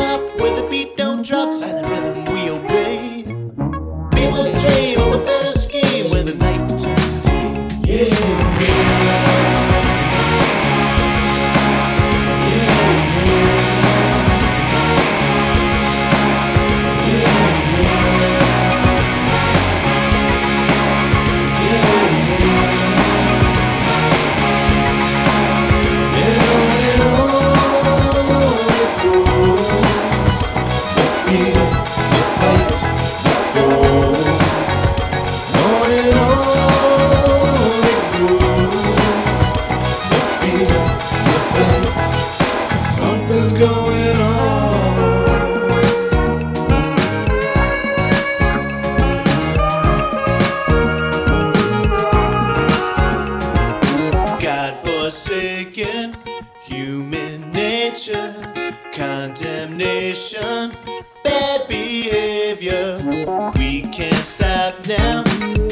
stop, where the beat don't drop, silent rhythm we obey. People dream of a better scheme when the night turns to day. Yeah. Condemnation, bad behavior. We can't stop now.